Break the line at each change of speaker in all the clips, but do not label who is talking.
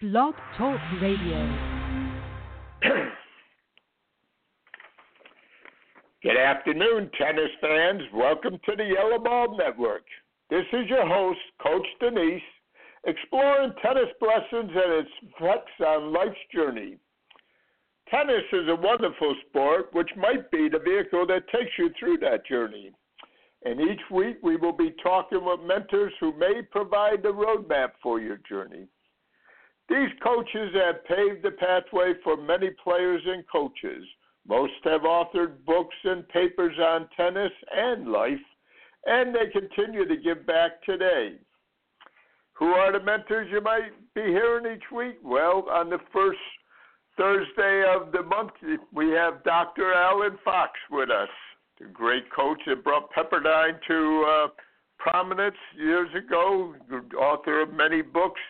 Blog Talk Radio.
Good afternoon, tennis fans. Welcome to the Yellow Ball Network. This is your host, Coach Danise, exploring tennis blessings and its effects on life's journey. Tennis is a wonderful sport which might be the vehicle that takes you through that journey. And each week we will be talking with mentors who may provide the roadmap for your journey. These coaches have paved the pathway for many players and coaches. Most have authored books and papers on tennis and life, and they continue to give back today. Who are the mentors you might be hearing each week? Well, on the first Thursday of the month, we have Dr. Allen Fox with us, the great coach that brought Pepperdine to uh, prominence years ago, author of many books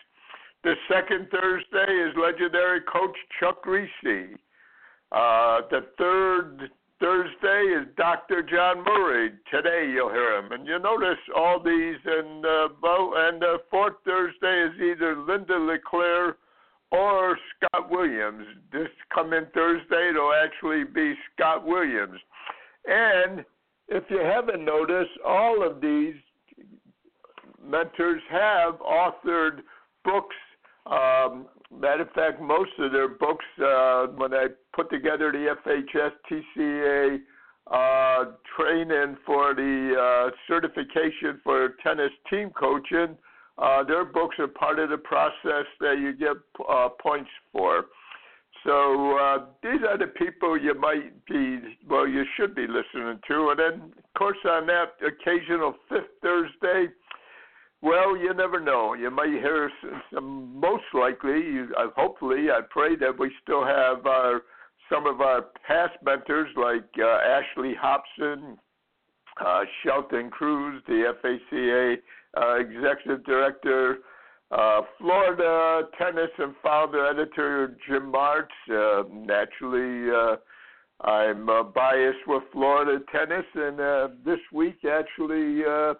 the second Thursday is legendary coach Chuck Kriese. Uh, the third Thursday is Dr. John Murray. Today you'll hear him, and you notice all these. And uh, and the fourth Thursday is either Linda LeClaire or Scott Williams. This coming Thursday it'll actually be Scott Williams. And if you haven't noticed, all of these mentors have authored books um, matter of fact, most of their books, uh, when I put together the FHS TCA uh, training for the uh, certification for tennis team coaching, uh, their books are part of the process that you get uh, points for. So uh, these are the people you might be, well, you should be listening to. And then, of course, on that occasional fifth Thursday, well, you never know. You might hear some. Most likely, you, uh, hopefully, I pray that we still have our some of our past mentors like uh, Ashley Hobson, uh, Shelton Cruz, the FACA uh, executive director, uh, Florida tennis and founder editor Jim Martz. Uh, naturally, uh, I'm uh, biased with Florida tennis, and uh, this week actually. Uh,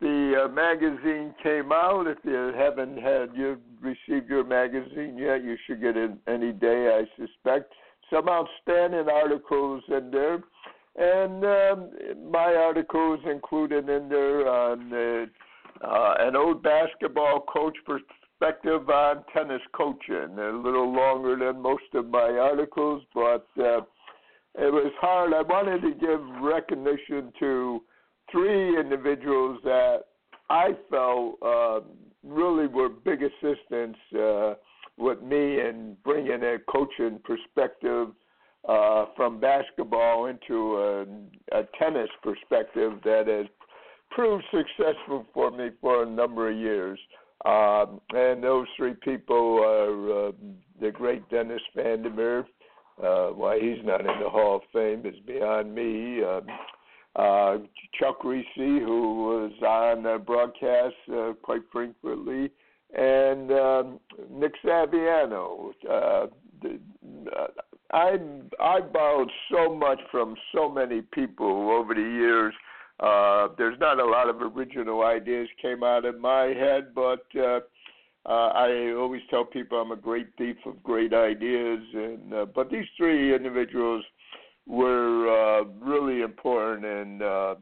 the uh, magazine came out. If you haven't had you received your magazine yet, you should get it any day, I suspect. Some outstanding articles in there, and um, my articles included in there on uh, uh, an old basketball coach perspective on tennis coaching. A little longer than most of my articles, but uh, it was hard. I wanted to give recognition to three individuals that I felt uh, really were big assistants uh, with me in bringing a coaching perspective uh, from basketball into a, a tennis perspective that has proved successful for me for a number of years. Um, and those three people are uh, the great Dennis van der Meer. Uh, why he's not in the Hall of Fame is beyond me. Uh, uh, Chuck Kriese, who was on the broadcast uh, quite frequently, and um, Nick Saviano. Uh, the, uh, I I borrowed so much from so many people over the years. Uh, there's not a lot of original ideas came out of my head, but uh, uh, I always tell people I'm a great thief of great ideas. And uh, but these three individuals were uh, really important in uh,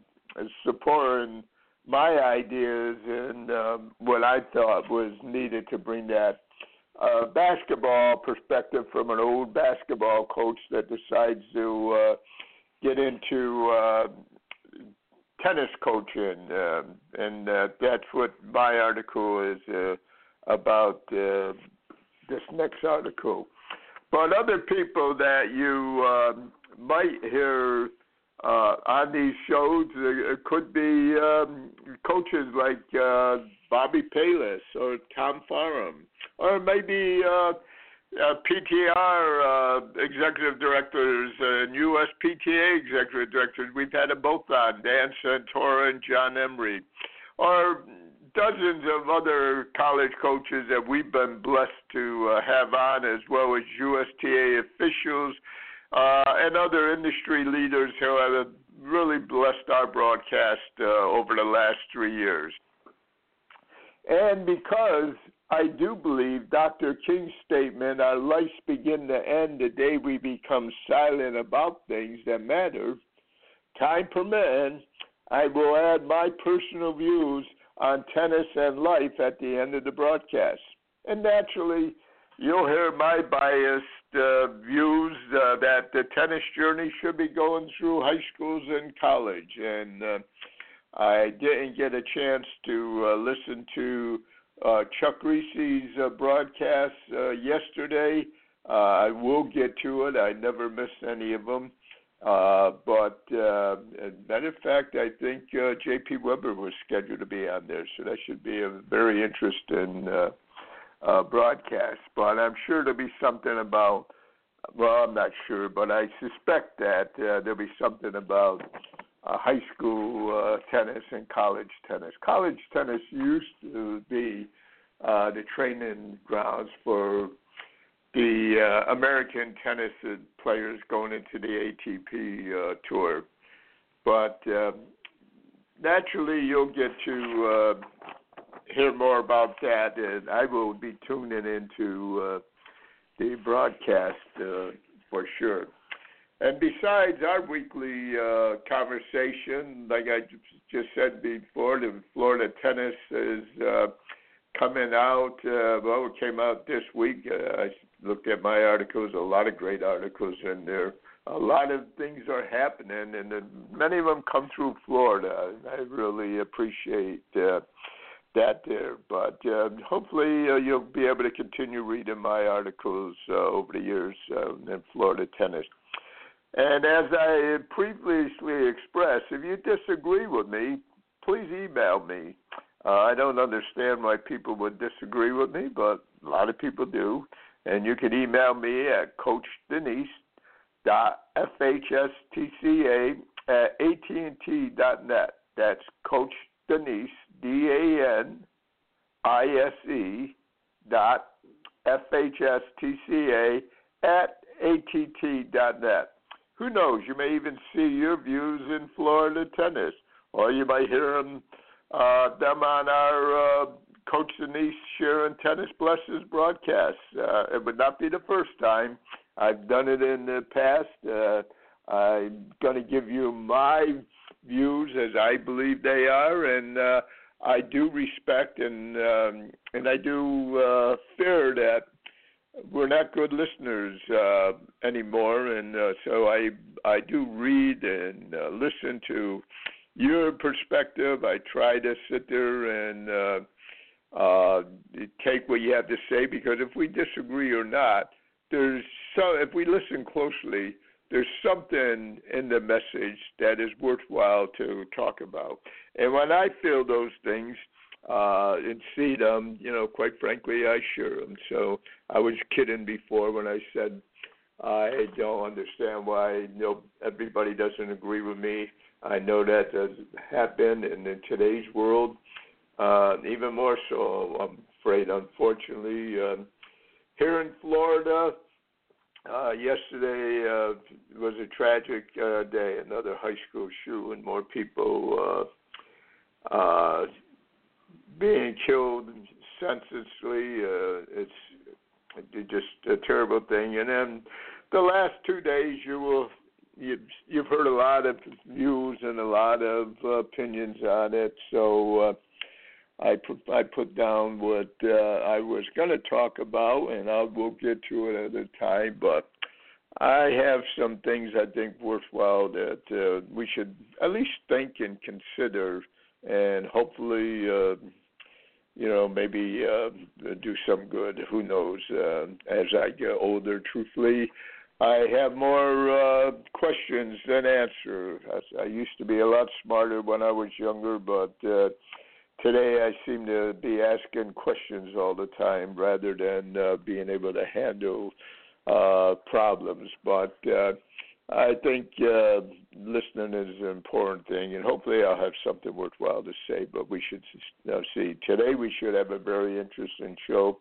supporting my ideas and um, what I thought was needed to bring that uh, basketball perspective from an old basketball coach that decides to uh, get into uh, tennis coaching, uh, and uh, that's what my article is uh, about. Uh, this next article, but other people that you um, might hear uh, on these shows. It could be um, coaches like uh, Bobby Bayliss or Tom Farum, or maybe uh, uh, PTR uh, executive directors and USPTA executive directors. We've had them both on, Dan Santorum and John Embree, or dozens of other college coaches that we've been blessed to uh, have on, as well as USTA officials and other industry leaders who have really blessed our broadcast uh, over the last three years. And because I do believe Dr. King's statement, our lives begin to end the day we become silent about things that matter. Time permitting, I will add my personal views on tennis and life at the end of the broadcast. And naturally, you'll hear my biased uh, views uh, that the tennis journey should be going through high schools and college. And uh, I didn't get a chance to uh, listen to uh, Chuck Kriese's uh, broadcast uh, yesterday. Uh, I will get to it. I never miss any of them. Uh, but uh, matter of fact, I think uh, J.P. Weber was scheduled to be on there, so that should be a very interesting uh, uh, broadcast. But I'm sure there'll be something about. Well, I'm not sure, but I suspect that uh, there'll be something about uh, high school uh, tennis and college tennis. College tennis used to be uh, the training grounds for the uh, American tennis players going into the ATP uh, tour. But uh, naturally, you'll get to uh, hear more about that, and I will be tuning into uh, the broadcast uh, for sure. And besides our weekly uh, conversation, like I just said before, the Florida tennis is uh, coming out. Uh, well, it came out this week. Uh, I looked at my articles, a lot of great articles in there. A lot of things are happening, and uh, many of them come through Florida. I really appreciate uh, that there. But uh, hopefully, uh, you'll be able to continue reading my articles uh, over the years uh, in Florida tennis. And as I previously expressed, if you disagree with me, please email me. Uh, I don't understand why people would disagree with me, but a lot of people do. And you can email me at coachdanise.fhstca at at That's Coach Danise, D A N I S E dot F H S T C A at att.net. Who knows? You may even see your views in Florida tennis, or you might hear them, uh, them on our uh, Coach Danise Sharing Tennis Blesses broadcast. Uh, it would not be the first time. I've done it in the past. Uh, I'm going to give you my views as I believe they are, and uh, I do respect and um, and I do uh, fear that we're not good listeners uh, anymore, and uh, so I I do read and uh, listen to your perspective. I try to sit there and uh, uh, take what you have to say because if we disagree or not, there's so if we listen closely, there's something in the message that is worthwhile to talk about. And when I feel those things, uh, and see them, you know, quite frankly, I share them. So I was kidding before when I said I don't understand why you know everybody doesn't agree with me. I know that has happened, and in today's world, uh, even more so. I'm afraid, unfortunately, um, here in Florida. Uh, yesterday uh, was a tragic uh, day. Another high school shooting. More people uh, uh, being killed senselessly. Uh, it's just a terrible thing. And then the last two days, you will you've, you've heard a lot of views and a lot of opinions on it. So uh, I put I put down what uh, I was going to talk about, and I will we'll get to it at a time. But I have some things I think worthwhile that uh, we should at least think and consider, and hopefully. Uh, you know, maybe uh, do some good. Who knows? Uh, as I get older, truthfully, I have more uh, questions than answers. I, I used to be a lot smarter when I was younger, but uh, today I seem to be asking questions all the time rather than uh, being able to handle uh, problems. But uh, I think uh, listening is an important thing, and hopefully I'll have something worthwhile to say. But we should now see today. We should have a very interesting show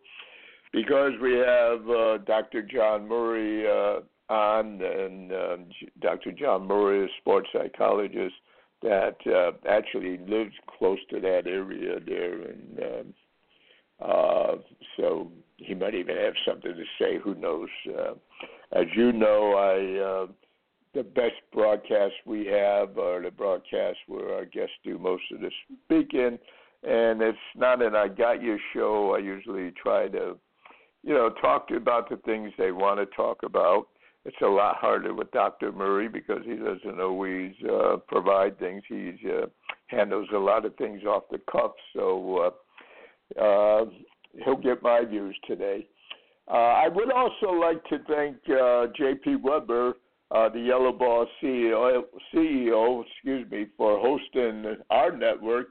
because we have uh, Dr. John Murray uh, on, and um, Dr. John Murray, is sports psychologist that uh, actually lives close to that area there in um, uh, so he might even have something to say. Who knows? Uh, as you know, I uh, the best broadcasts we have are the broadcasts where our guests do most of the speaking, and it's not an I got you show. I usually try to, you know, talk about the things they want to talk about. It's a lot harder with Dr. Murray because he doesn't always uh, provide things. He uh, handles a lot of things off the cuff, so uh, uh, he'll get my views today. Uh, I would also like to thank uh, J.P. Weber, uh, the Yellow Ball CEO, CEO, excuse me, for hosting our network.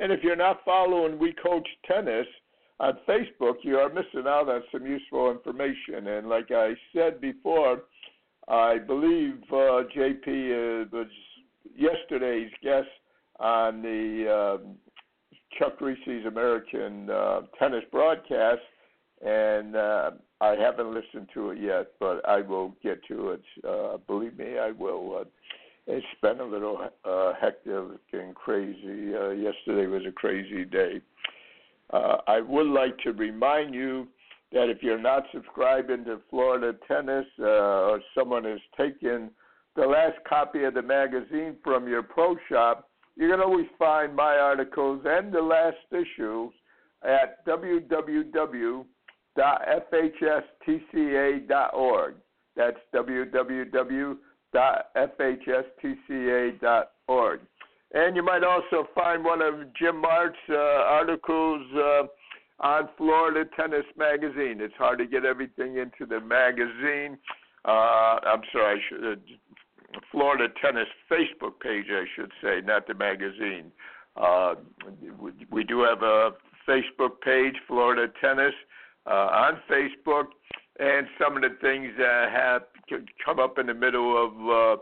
And if you're not following We Coach Tennis on Facebook, you are missing out on some useful information. And like I said before, I believe uh, JP uh, was yesterday's guest on the um, Chuck Kriese's American uh, Tennis broadcast, and uh, I haven't listened to it yet, but I will get to it. Uh, believe me, I will. Uh, it's been a little uh, hectic and crazy. Uh, yesterday was a crazy day. Uh, I would like to remind you that if you're not subscribing to Florida Tennis uh, or someone has taken the last copy of the magazine from your pro shop, you can always find my articles and the last issue at www.fhstca.org. That's www.fhstca.org. And you might also find one of Jim Martz uh, articles uh, on Florida Tennis Magazine. It's hard to get everything into the magazine. Uh, I'm sorry, should, uh, Florida Tennis Facebook page, I should say, not the magazine. Uh, we, we do have a Facebook page, Florida Tennis, uh, on Facebook, and some of the things that have come up in the middle of,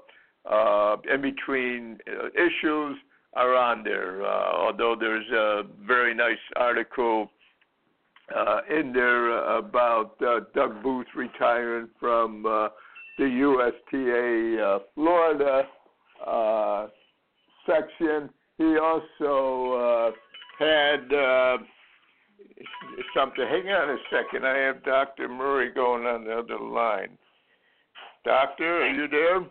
uh, uh, in between issues are on there. Uh, although there's a very nice article uh, in there about uh, Doug Booth retiring from the USTA Florida section. He also had something. Hang on a second. I have Dr. Murray going on the other line. Doctor, are you there?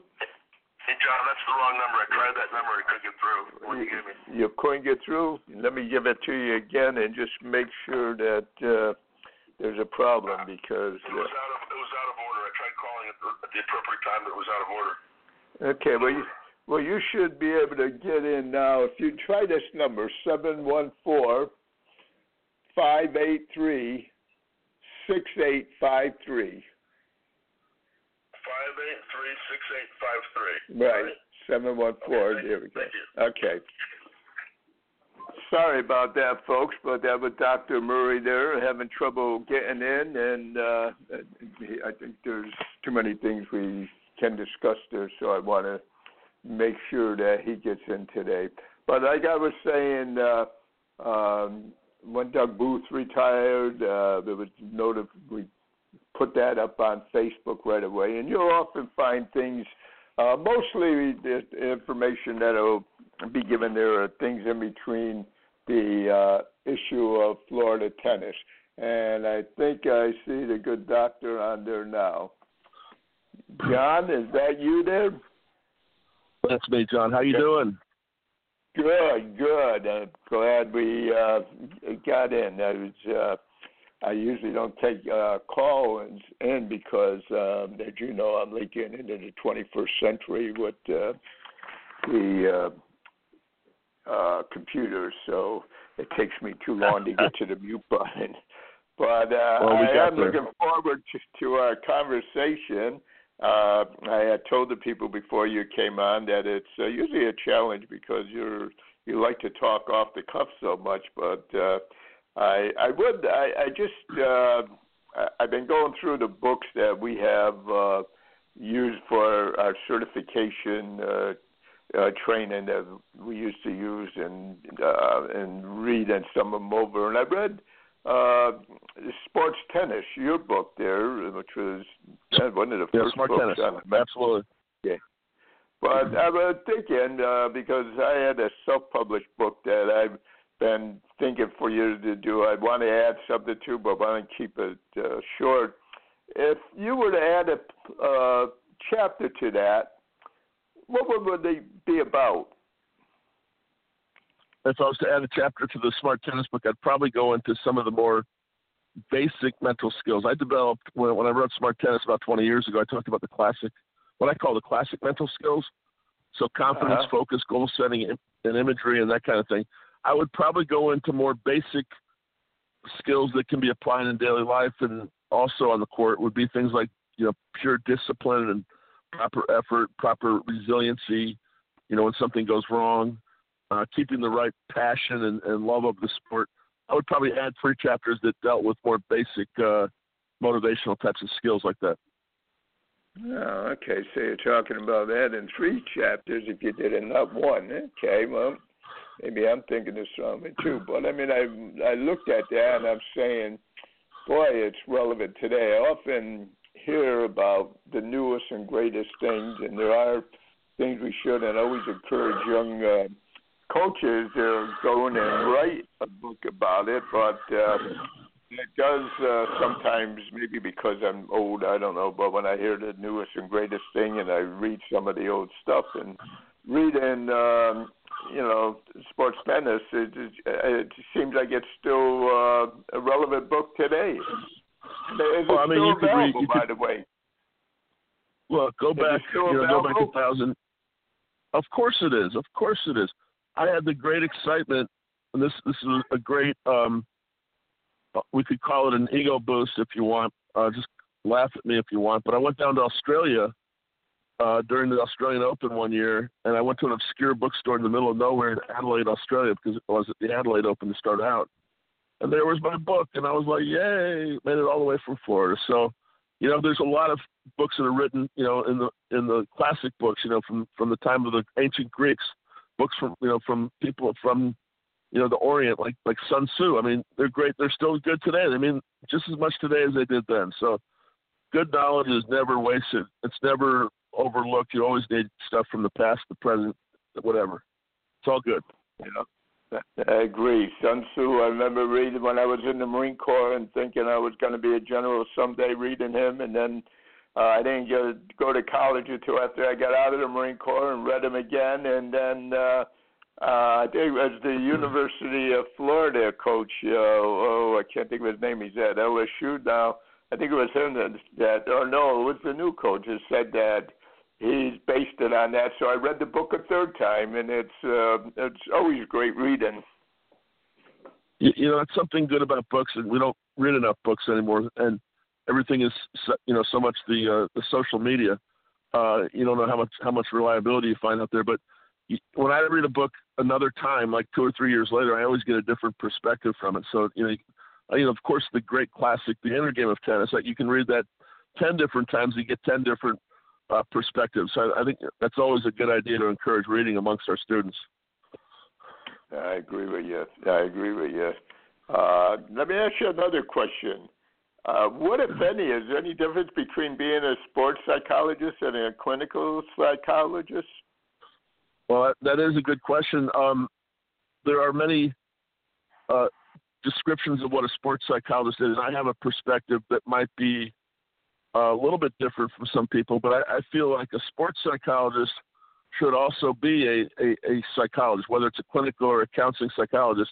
Hey, John, that's the wrong number. I tried that number. I couldn't get through. What you gave me?
You couldn't get through? Let me give it to you again and just make sure that uh, there's a problem because.
Uh, it was out of it was out of order. I tried calling it at the appropriate time, but it was out of order.
Okay, well you, well you should be able to get in now. If you try this number seven one four five eight three six eight five three.
Five eight three six eight five three.
Right. Seven one four.
Okay,
There we go. Okay. Sorry about that, folks, but that was Dr. Murray there having trouble getting in, and uh, I think there's too many things we can discuss there, so I want to make sure that he gets in today. But like I was saying, uh, um, when Doug Booth retired, uh, there was notif- we put that up on Facebook right away, and you'll often find things. Uh, mostly the information that'll be given there are things in between the uh, issue of Florida tennis, and I think I see the good doctor on there now. John, is that you there?
That's me, John. How you doing?
Good, good. I'm glad we uh, got in. I was. I usually don't take uh, call-ins in because, um, as you know, I'm getting into the 21st century with uh, the uh, uh, computers, so it takes me too long to get to the mute button. But uh,
Well, we
I am
there.
looking forward to, to our conversation. Uh, I had told the people before you came on that it's uh, usually a challenge because you're you like to talk off the cuff so much, but uh, I I would I, I just uh, I, I've been going through the books that we have uh, used for our certification uh, uh, training that we used to use and uh, and read and some of them over, and I read uh, sports tennis, your book there, which was uh, one of the
Yeah,
first books
tennis.
on.
Absolutely. Yeah.
But I was thinking uh, because I had a self-published book that I been thinking for you to do. I want to add something too, but I want to keep it uh, short. If you were to add a uh, chapter to that, what would they be about?
If I was to add a chapter to the Smart Tennis book, I'd probably go into some of the more basic mental skills. I developed when, when I wrote Smart Tennis about 20 years ago. I talked about the classic, what I call the classic mental skills. So confidence, uh-huh. focus, goal setting, and imagery, and that kind of thing. I would probably go into more basic skills that can be applied in daily life and also on the court would be things like you know pure discipline and proper effort, proper resiliency. You know when something goes wrong, uh, keeping the right passion and, and love of the sport. I would probably add three chapters that dealt with more basic uh, motivational types of skills like that.
Oh, okay. So you're talking about that in three chapters if you did it not one. Okay, well, maybe I'm thinking of something too. But I mean, I I looked at that and I'm saying, boy, it's relevant today. I often hear about the newest and greatest things, and there are things we should and always encourage young uh, coaches to go in and write a book about it. But uh, it does uh, sometimes, maybe because I'm old, I don't know. But when I hear the newest and greatest thing, and I read some of the old stuff, and reading, um, you know, sports tennis, it, it, it seems like it's still uh, a relevant book today. Is well, I mean, you could read, you by could, the way?
Well, go back, you know, go back a thousand. Of course it is. Of course it is. I had the great excitement, and this this is a great um, uh, we could call it an ego boost if you want. Uh, just laugh at me if you want. But I went down to Australia uh, during the Australian Open one year, and I went to an obscure bookstore in the middle of nowhere in Adelaide, Australia, because it was the Adelaide Open to start out. And there was my book, and I was like, "Yay!" Made it all the way from Florida. So, you know, there's a lot of books that are written, you know, in the in the classic books, you know, from from the time of the ancient Greeks, books from you know from people from you know, the Orient, like like Sun Tzu. I mean, they're great. They're still good today. I mean, just as much today as they did then. So, good knowledge is never wasted. It's never overlooked. You always need stuff from the past, the present, whatever. It's all good.
You know. I agree. Sun Tzu, I remember reading when I was in the Marine Corps and thinking I was going to be a general someday, reading him, and then uh, I didn't get, go to college until after I got out of the Marine Corps and read him again, and then uh, uh, I think it was the University of Florida coach. Uh, oh, I can't think of his name. He's at LSU now. I think it was him that, that or no, it was the new coach that said that he's based it on that. So I read the book a third time, and it's uh, it's always great reading.
You, you know, it's something good about books, and we don't read enough books anymore, and everything is you know so much the uh, the social media. Uh, you don't know how much how much reliability you find out there, but when I read a book another time, like two or three years later, I always get a different perspective from it. So you know, you know, of course, the great classic, The Inner Game of Tennis, that you can read that ten different times, you get ten different uh, perspectives. So I, I think that's always a good idea to encourage reading amongst our students.
I agree with you. I agree with you. Uh, let me ask you another question. Uh, what, if any, is there any difference between being a sports psychologist and a clinical psychologist?
Well, that is a good question. Um, there are many uh, descriptions of what a sports psychologist is. And I have a perspective that might be a little bit different from some people, but I, I feel like a sports psychologist should also be a, a, a, psychologist, whether it's a clinical or a counseling psychologist.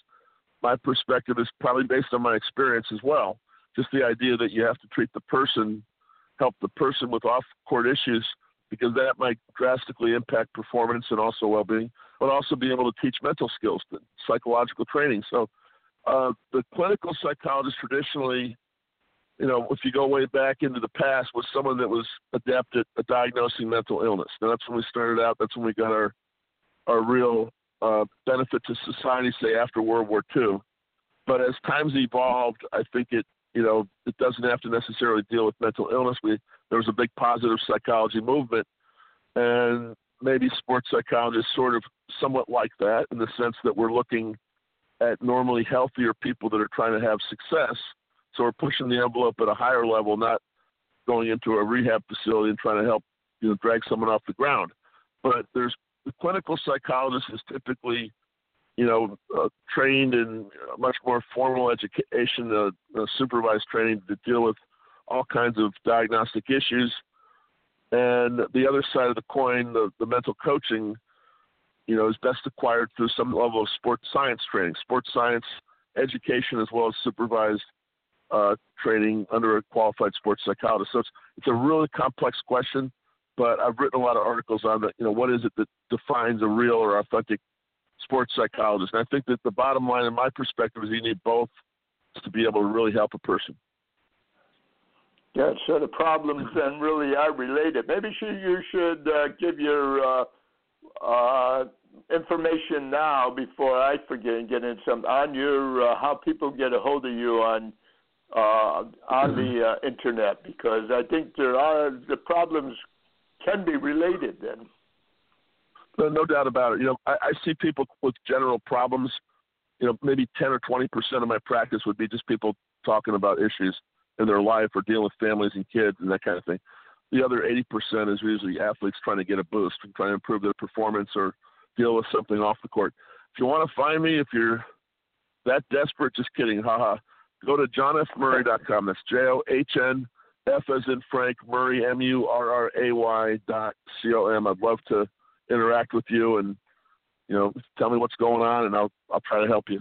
My perspective is probably based on my experience as well. Just the idea that you have to treat the person, help the person with off court issues because that might drastically impact performance and also well-being, but also be able to teach mental skills, psychological training. So uh, the clinical psychologist traditionally, you know, if you go way back into the past, was someone that was adept at, diagnosing mental illness. Now that's when we started out. That's when we got our our real uh, benefit to society, say after World War II. But as times evolved, I think it you know, it doesn't have to necessarily deal with mental illness. We there was a big positive psychology movement, and maybe sports psychologists sort of somewhat like that in the sense that we're looking at normally healthier people that are trying to have success. So we're pushing the envelope at a higher level, not going into a rehab facility and trying to help you know drag someone off the ground. But there's the clinical psychologist is typically you know, uh, trained in much more formal education, uh, uh, supervised training to deal with all kinds of diagnostic issues. And the other side of the coin, the, the mental coaching, you know, is best acquired through some level of sports science training, sports science education, as well as supervised uh, training under a qualified sports psychologist. So it's it's a really complex question, but I've written a lot of articles on that. You know, what is it that defines a real or authentic sports psychologist? And I think that the bottom line, in my perspective, is you need both to be able to really help a person.
Yeah, so the problems then really are related. Maybe you should uh, give your uh, uh, information now before I forget and get in some on your uh, how people get a hold of you on uh, on the uh, internet because I think there are the problems can be related then.
No, no doubt about it. You know, I, I see people with general problems. You know, maybe ten or twenty percent of my practice would be just people talking about issues in their life or dealing with families and kids and that kind of thing. The other 80% is usually athletes trying to get a boost trying to improve their performance or deal with something off the court. If you want to find me, if you're that desperate, just kidding, haha, go to johnfmurray.com. That's J O H N F as in Frank, Murray, M U R R A Y dot C O M. I'd love to interact with you and, you know, tell me what's going on and I'll, I'll try to help you.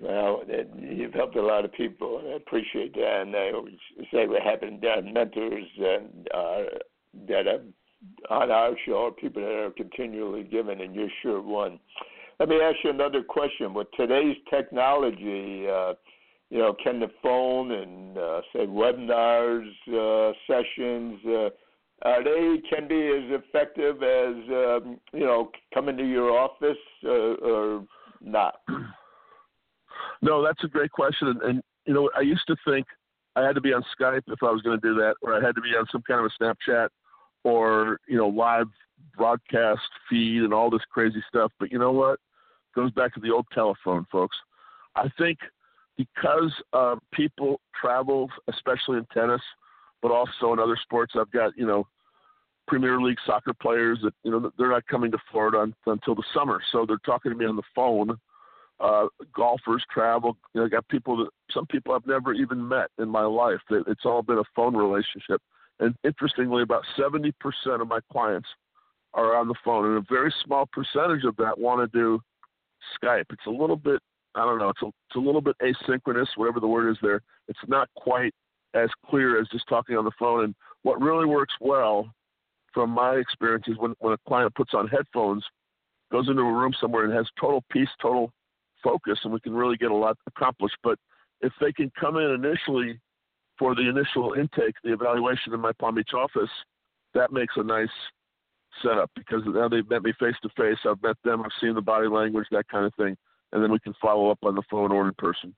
Well, you've helped a lot of people, and I appreciate that. And I always say we're having mentors and uh, that are on our show, people that are continually giving, and you're sure one. Let me ask you another question. With today's technology, uh, you know, can the phone and uh, say webinars, uh, sessions, uh, are they can be as effective as um, you know coming to your office uh, or not?
No, that's a great question. And, and you know, I used to think I had to be on Skype if I was going to do that, or I had to be on some kind of a Snapchat or you know live broadcast feed and all this crazy stuff. But you know what? Goes back to the old telephone, folks. I think because uh, people travel, especially in tennis, but also in other sports. I've got you know Premier League soccer players that you know they're not coming to Florida until the summer, so they're talking to me on the phone uh, golfers travel. You know, I got people that some people I've never even met in my life. It's all been a phone relationship. And interestingly, about 70% of my clients are on the phone, and a very small percentage of that want to do Skype. It's a little bit, I don't know, it's a, it's a little bit asynchronous, whatever the word is there. It's not quite as clear as just talking on the phone. And what really works well, from my experience, is when, when a client puts on headphones, goes into a room somewhere and has total peace, total focus and we can really get a lot accomplished. But if they can come in initially for the initial intake, the evaluation in my Palm Beach office, that makes a nice setup because now they've met me face to face. I've met them, I've seen the body language, that kind of thing, and then we can follow up on the phone or in person.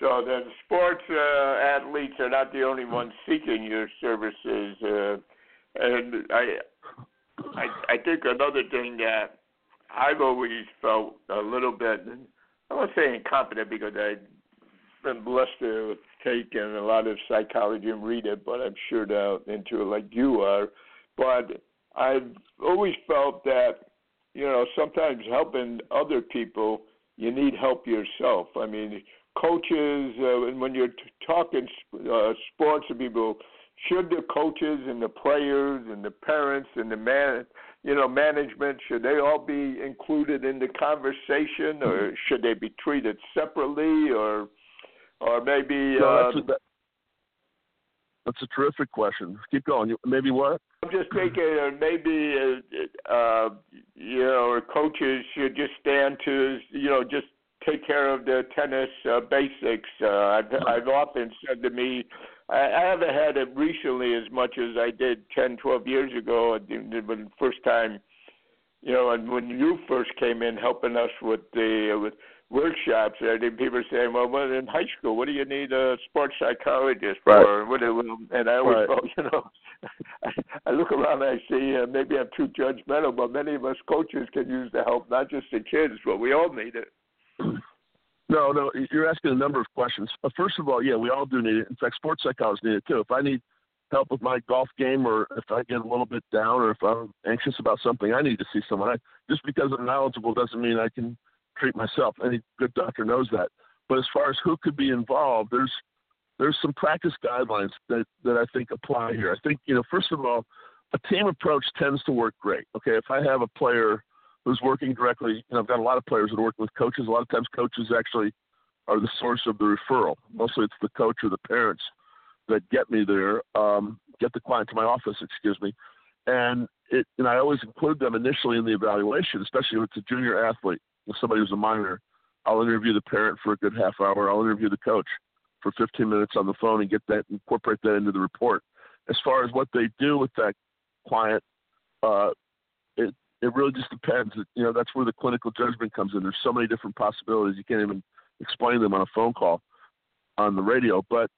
So the sports uh, athletes are not the only ones seeking your services, uh, and I, I, I think another thing that I've always felt a little bit, I won't say incompetent because I've been blessed to take in a lot of psychology and read it, but I'm sure down into it like you are. But I've always felt that, you know, sometimes helping other people, you need help yourself. I mean, coaches, uh, and when you're t- talking uh, sports to people, should the coaches and the players and the parents and the man you know, management, should they all be included in the conversation, or mm-hmm. should they be treated separately, or, or maybe?
No, that's, uh, a, that's a terrific question. Keep going. Maybe what?
I'm just thinking, uh, maybe uh, uh, you know, coaches should just stand to, you know, just take care of the tennis uh, basics. Uh, I've, I've often said to me, I, I haven't had it recently as much as I did 10, 12 years ago when the first time, you know, and when you first came in helping us with the with workshops, I think people saying, well, well, in high school, what do you need a sports psychologist
right.
for? What do, and I always
right.
felt, you know, I, I look around and I see uh, maybe I'm too judgmental, but many of us coaches can use the help, not just the kids, but we all need it.
No, no, you're asking a number of questions. Uh, first of all, yeah, we all do need it. In fact, sports psychologists need it too. If I need help with my golf game, or if I get a little bit down, or if I'm anxious about something, I need to see someone. I, just because I'm knowledgeable doesn't mean I can treat myself. Any good doctor knows that. But as far as who could be involved, there's there's some practice guidelines that that I think apply here. I think you know, first of all, a team approach tends to work great. Okay, if I have a player who's working directly, and I've got a lot of players that are working with coaches. A lot of times, coaches actually are the source of the referral. Mostly, it's the coach or the parents that get me there, um, get the client to my office, excuse me, and it. And I always include them initially in the evaluation, especially if it's a junior athlete, if somebody who's a minor. I'll interview the parent for a good half hour. I'll interview the coach for 15 minutes on the phone and get that incorporate that into the report. As far as what they do with that client, uh, it it really just depends. You know, that's where the clinical judgment comes in. There's so many different possibilities you can't even explain them on a phone call on the radio. But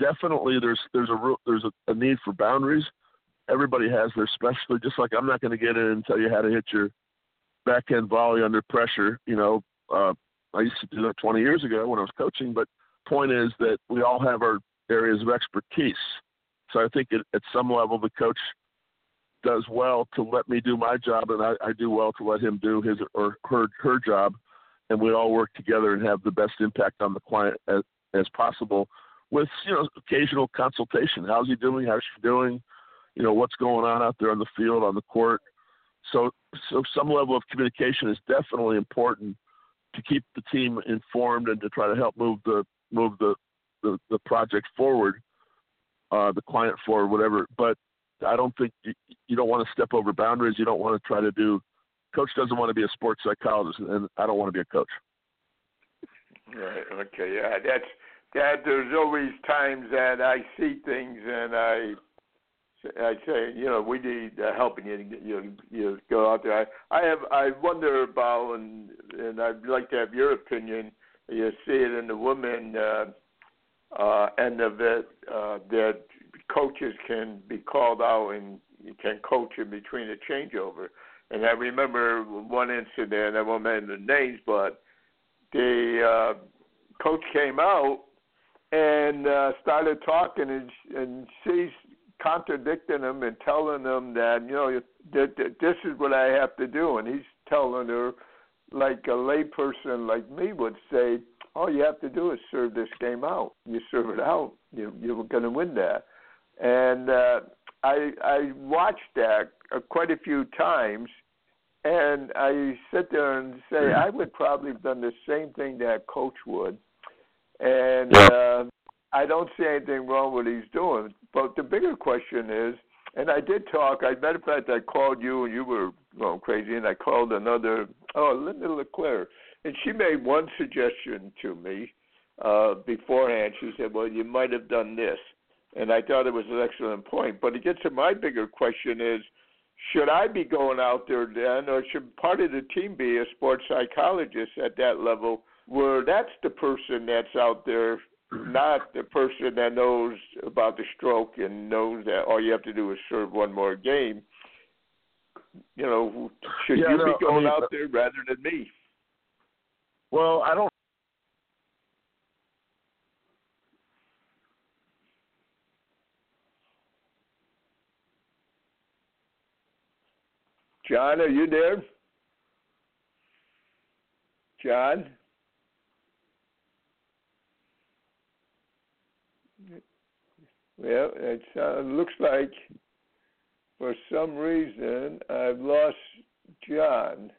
definitely, there's there's a there's a, a need for boundaries. Everybody has their specialty. Just like I'm not going to get in and tell you how to hit your backhand volley under pressure. You know, uh, I used to do that 20 years ago when I was coaching. But point is that we all have our areas of expertise. So I think it, at some level the coach does well to let me do my job, and I, I do well to let him do his or her her job, and we all work together and have the best impact on the client as, as possible. With you know occasional consultation, how's he doing? How's she doing? You know what's going on out there on the field, on the court. So so some level of communication is definitely important to keep the team informed and to try to help move the move the the, the project forward, uh, the client forward, whatever. But I don't think you, you don't want to step over boundaries. You don't want to try to do. Coach doesn't want to be a sports psychologist, and I don't want to be a coach.
Right. Okay. Yeah. That's that. There's always times that I see things and I. I say, you know, we need uh, help, and you, you you go out there. I, I have, I wonder about, and and I'd like to have your opinion. You see it in the women uh, uh, end of it uh, that coaches can be called out and you can coach in between a changeover. And I remember one incident, I won't mention the names, but the uh, coach came out and uh, started talking, and, and she's contradicting him and telling him that you know that, that this is what I have to do, and he's telling her like a layperson like me would say, all you have to do is serve this game out. You serve it out, you you're going to win that and uh, I I watched that uh, quite a few times, and I sit there and say mm-hmm. I would probably have done the same thing that coach would, and uh, I don't see anything wrong with what he's doing. But the bigger question is, and I did talk. I matter of fact, I called you and you were going crazy, and I called another. Oh, Linda LeClaire, and she made one suggestion to me uh, beforehand. She said, "Well, you might have done this." and I thought it was an excellent point. But it gets to my bigger question is, should I be going out there then, or should part of the team be a sports psychologist at that level, where that's the person that's out there, not the person that knows about the stroke and knows that all you have to do is serve one more game. You know, should
yeah,
you
no,
be going
I mean,
out there rather than me?
Well, I don't
John, are you there? John? Well, it uh, looks like for some reason I've lost John.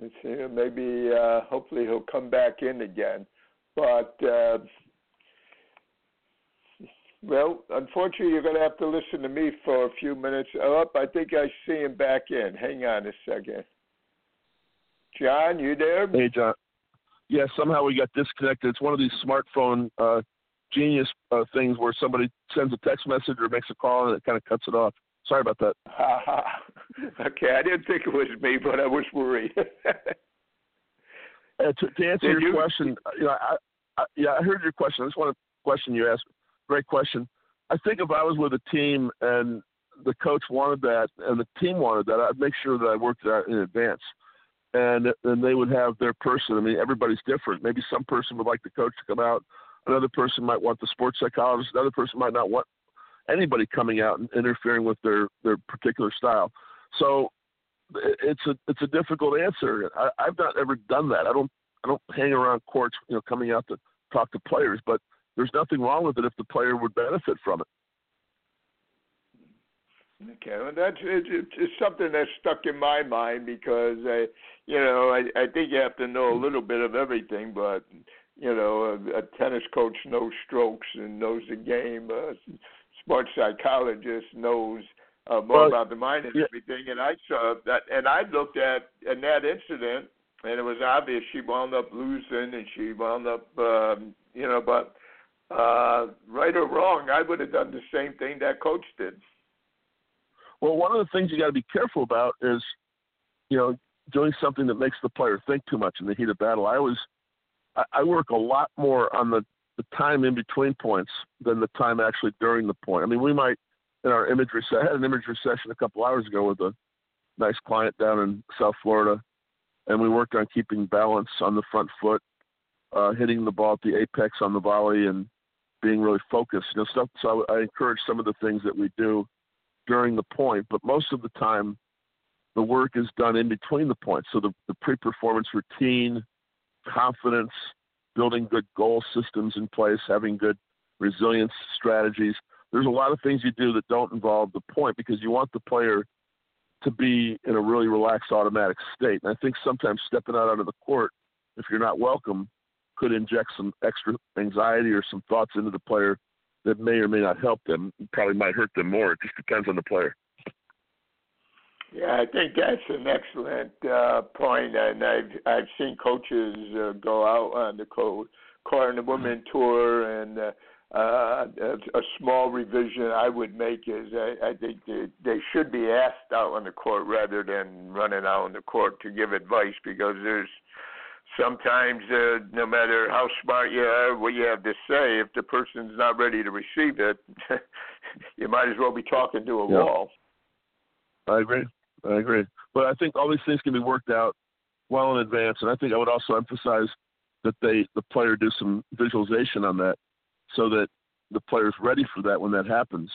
Let's see, maybe uh, hopefully he'll come back in again. But uh, well, unfortunately, you're going to have to listen to me for a few minutes. Oh, I think I see him back in. Hang on a second. John, you there?
Hey, John. Yeah, somehow we got disconnected. It's one of these smartphone uh, genius uh, things where somebody sends a text message or makes a call and it kind of cuts it off. Sorry about that.
okay, I didn't think it was me, but I was worried.
uh, to, to, answer Did your you? question, you know, I, I, yeah, I heard your question. I just want to question you asked great question. I think if I was with a team and the coach wanted that and the team wanted that, I'd make sure that I worked that in advance. And then they would have their person. I mean, everybody's different. Maybe some person would like the coach to come out. Another person might want the sports psychologist. Another person might not want anybody coming out and interfering with their their particular style. So it's a it's a difficult answer. I, I've not ever done that. I don't I don't hang around courts, you know, coming out to talk to players, but there's nothing wrong with it if the player would benefit from it.
Okay, well, that's it's, it's something that's stuck in my mind because I, you know, I I think you have to know a little bit of everything, but you know, a, a tennis coach knows strokes and knows the game. A sports psychologist knows uh, more well, about the mind and yeah. everything. And I saw that, and I looked at in that incident, and it was obvious she wound up losing, and she wound up, um, you know, but uh, right or wrong, I would have done the same thing that coach did.
Well, one of the things you got to be careful about is, you know, doing something that makes the player think too much in the heat of battle. I always, I, work a lot more on the the time in between points than the time actually during the point. I mean, we might in our imagery. I had an imagery session a couple hours ago with a nice client down in South Florida, and we worked on keeping balance on the front foot, uh, hitting the ball at the apex on the volley, and being really focused. You know, stuff. So I, I encourage some of the things that we do during the point, but most of the time, the work is done in between the points. So the, the pre-performance routine, confidence, building good goal systems in place, having good resilience strategies. There's a lot of things you do that don't involve the point because you want the player to be in a really relaxed automatic state. And I think sometimes stepping out onto the court, if you're not welcome, could inject some extra anxiety or some thoughts into the player that may or may not help them. Probably might hurt them more. It just depends on the player.
Yeah, I think that's an excellent uh, point, and I've I've seen coaches uh, go out on the court, on the women tour, and uh, uh, a, a small revision I would make is I, I think they, they should be asked out on the court rather than running out on the court to give advice because there's sometimes uh, no matter how smart you are, what you have to say, if the person's not ready to receive it, you might as well be talking to a
yeah.
wall.
I agree. I agree. But I think all these things can be worked out well in advance, and I think I would also emphasize that they the player do some visualization on that, so that the player's ready for that when that happens,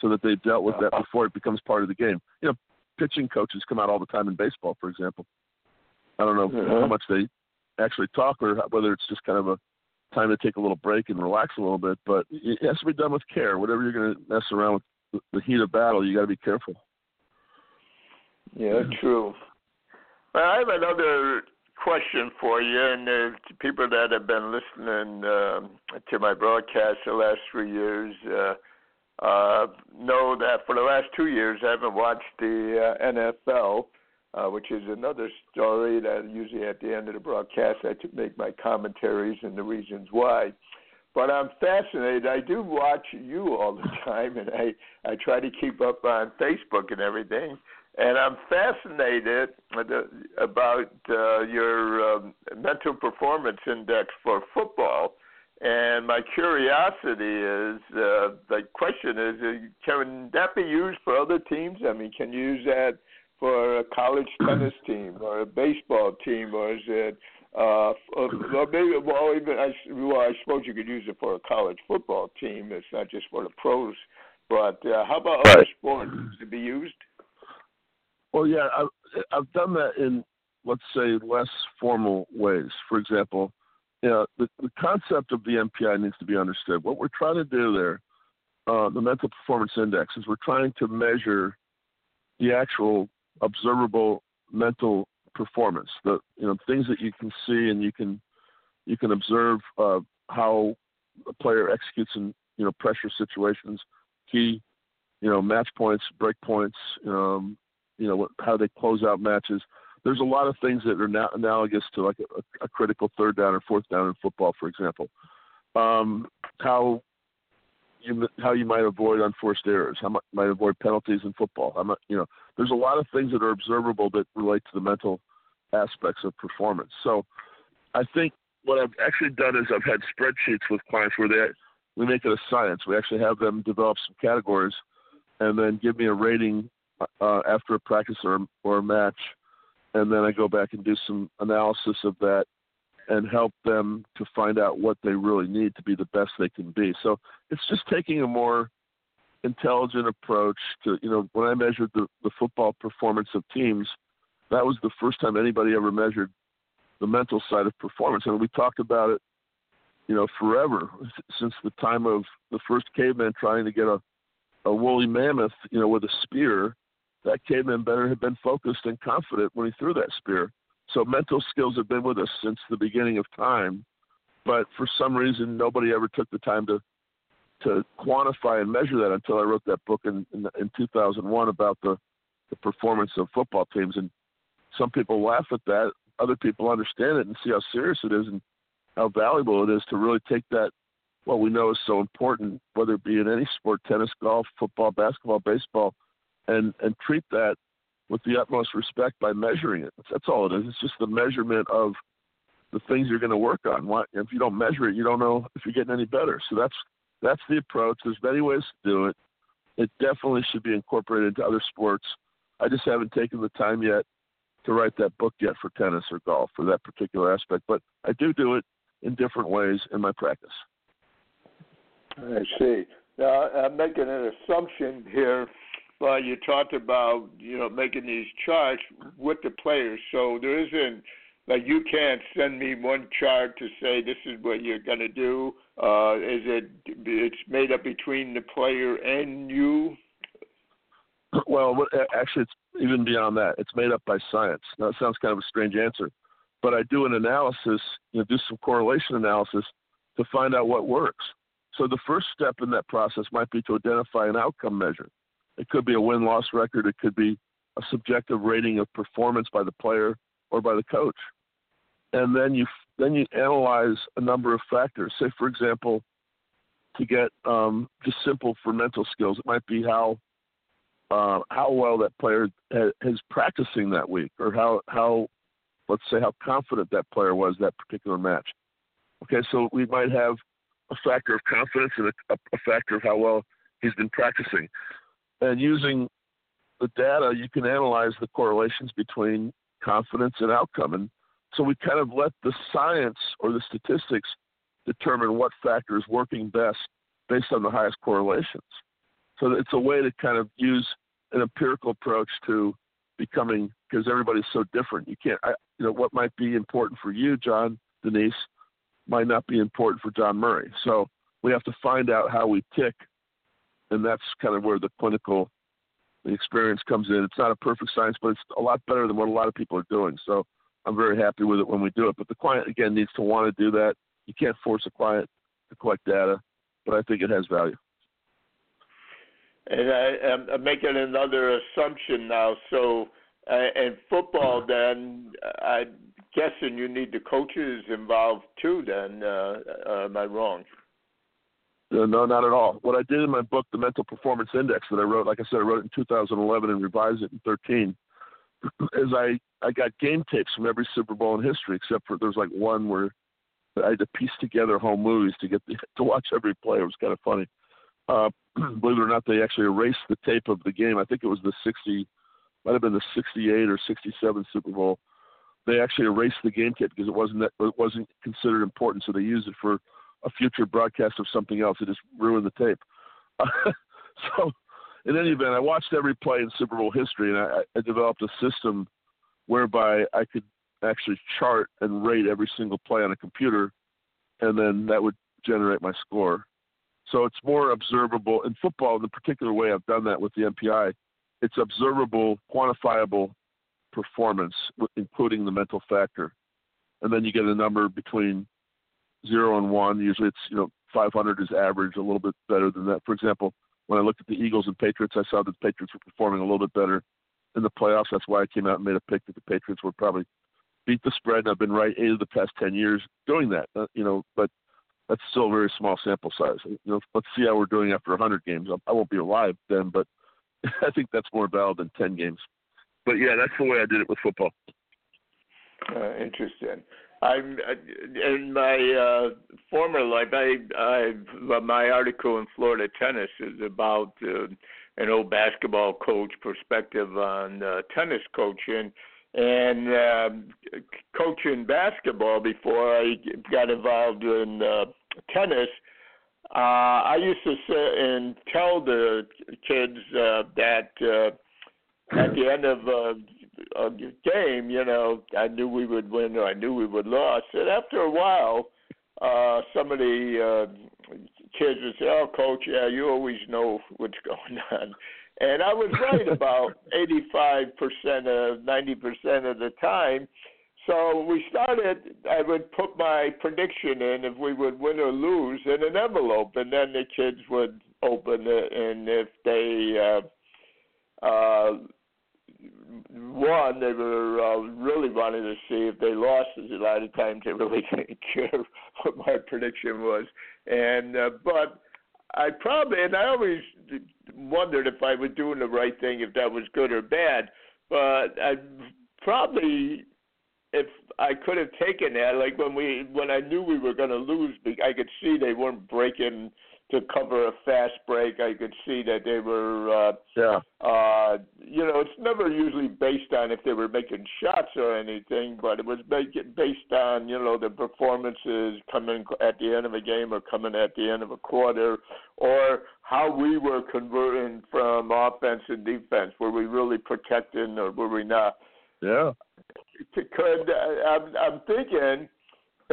so that they've dealt with that before it becomes part of the game. You know, pitching coaches come out all the time in baseball, for example. I don't know uh-huh. how much they actually talk or whether it's just kind of a time to take a little break and relax a little bit, but it has to be done with care. Whatever you're going to mess around with the heat of battle, you got to be careful.
Yeah, true. Well, I have another question for you, and uh, people that have been listening uh, to my broadcast the last three years uh, uh, know that for the last two years I haven't watched the uh, NFL, uh, which is another story that usually at the end of the broadcast I make my commentaries and the reasons why. But I'm fascinated. I do watch you all the time, and I I try to keep up on Facebook and everything and I'm fascinated about uh, your um, mental performance index for football. And my curiosity is uh, the question is uh, can that be used for other teams? I mean, can you use that for a college tennis team or a baseball team, or is it uh, or maybe well even I, well I suppose you could use it for a college football team. It's not just for the pros. But uh, how about other sports to be used?
Well, yeah, I've, I've done that in, let's say, less formal ways. For example, you know, the, the concept of the MPI needs to be understood. What we're trying to do there, uh, the mental performance index, is we're trying to measure the actual observable mental performance. The you know things that you can see and you can you can observe uh, how a player executes in you know pressure situations, key you know match points, break points, um, you know how they close out matches. There's a lot of things that are now analogous to like a, a critical third down or fourth down in football, for example. Um, how you how you might avoid unforced errors, how much might avoid penalties in football. How you know, there's a lot of things that are observable that relate to the mental aspects of performance. So, I think what I've actually done is I've had spreadsheets with clients where they we make it a science. We actually have them develop some categories and then give me a rating uh, after a practice or or a match, and then I go back and do some analysis of that and help them to find out what they really need to be the best they can be. So it's just taking a more intelligent approach to you know when I measured the, the football performance of teams, that was the first time anybody ever measured the mental side of performance, and we talked about it, you know, forever since the time of the first caveman trying to get a a woolly mammoth, you know, with a spear. That caveman better have been focused and confident when he threw that spear. So mental skills have been with us since the beginning of time, but for some reason nobody ever took the time to to quantify and measure that until I wrote that book in in, in 2001 about the the performance of football teams. And some people laugh at that, other people understand it and see how serious it is and how valuable it is to really take that what we know is so important, whether it be in any sport, tennis, golf, football, basketball, baseball, and and treat that with the utmost respect by measuring it. That's all it is. It's just the measurement of the things you're going to work on. Why, if you don't measure it, you don't know if you're getting any better. So that's that's the approach. There's many ways to do it. It definitely should be incorporated into other sports. I just haven't taken the time yet to write that book yet for tennis or golf for that particular aspect, but I do do it in different ways in my practice.
I see. Now I'm making an assumption here well, you talked about you know making these charts with the players, so there isn't like you can't send me one chart to say this is what you're going to do. Uh, is it? It's made up between the player and you.
Well, actually, it's even beyond that. It's made up by science. Now, it sounds kind of a strange answer, but I do an analysis, you know, do some correlation analysis to find out what works. So the first step in that process might be to identify an outcome measure. It could be a win loss record. It could be a subjective rating of performance by the player or by the coach. And then you then you analyze a number of factors. Say, for example, to get um, just simple for mental skills, it might be how uh, how well that player ha- is practicing that week, or how how let's say how confident that player was that particular match. Okay, so we might have a factor of confidence and a, a factor of how well he's been practicing and using the data, you can analyze the correlations between confidence and outcome. And so we kind of let the science or the statistics determine what factor is working best based on the highest correlations. So it's a way to kind of use an empirical approach to becoming because everybody's so different. You can't, I, you know, what might be important for you, John, Danise, might not be important for John Murray. So we have to find out how we tick and that's kind of where the clinical the experience comes in. It's not a perfect science, but it's a lot better than what a lot of people are doing. So I'm very happy with it when we do it. But the client again needs to want to do that. You can't force a client to collect data, but I think it has value.
And I, am making another assumption now. So uh, in football, then I'm guessing you need the coaches involved too. Then uh, uh, am I wrong?
No, not at all. What I did in my book, The Mental Performance Index, that I wrote, like I said, I wrote it in 2011 and revised it in 13, is I I got game tapes from every Super Bowl in history, except for there's like one where I had to piece together home movies to get the, to watch every play. It was kind of funny. Uh, believe it or not, they actually erased the tape of the game. I think it was the 60, might have been the 68 or 67 Super Bowl. They actually erased the game tape because it wasn't that it wasn't considered important, so they used it for a future broadcast of something else. It just ruined the tape. so, in any event, I watched every play in Super Bowl history, and I, I developed a system whereby I could actually chart and rate every single play on a computer, and then that would generate my score. So it's more observable in football. In the particular way I've done that with the MPI, it's observable, quantifiable performance, including the mental factor, and then you get a number between zero and one. Usually it's, you know, 500 is average, a little bit better than that. For example, when I looked at the Eagles and Patriots, I saw that the Patriots were performing a little bit better in the playoffs. That's why I came out and made a pick that the Patriots would probably beat the spread. And I've been right eight of the past 10 years doing that, uh, you know, but that's still a very small sample size. You know, let's see how we're doing after 100 games. I won't be alive then, but I think that's more valid than 10 games. But yeah, that's the way I did it with football.
Uh, interesting. I'm in my uh, former life. I, I my article in Florida Tennis is about uh, an old basketball coach perspective on uh, tennis coaching and uh, coaching basketball before I got involved in uh, tennis. uh, I used to sit and tell the kids uh, that uh, at the end of uh, a game, you know, I knew we would win or I knew we would lose. And after a while, uh, some of the uh, kids would say, "Oh, coach, yeah, you always know what's going on." And I was right about 85% of 90% of the time. So we started, I would put my prediction in if we would win or lose in an envelope, and then the kids would open it, and if they uh, uh, won, they were uh, really wanting to see. If they lost, a lot of times they really didn't care what my prediction was. And uh, but I probably, and I always wondered if I was doing the right thing, if that was good or bad. But I probably, if I could have taken that, like when we, when I knew we were going to lose, I could see they weren't breaking to cover a fast break. I could see that they were, uh,
yeah.
uh, you know, it's never usually based on if they were making shots or anything, but it was based on, you know, the performances coming at the end of a game or coming at the end of a quarter, or how we were converting from offense and defense. Were we really protecting or were we not?
Yeah.
Could I'm, I'm thinking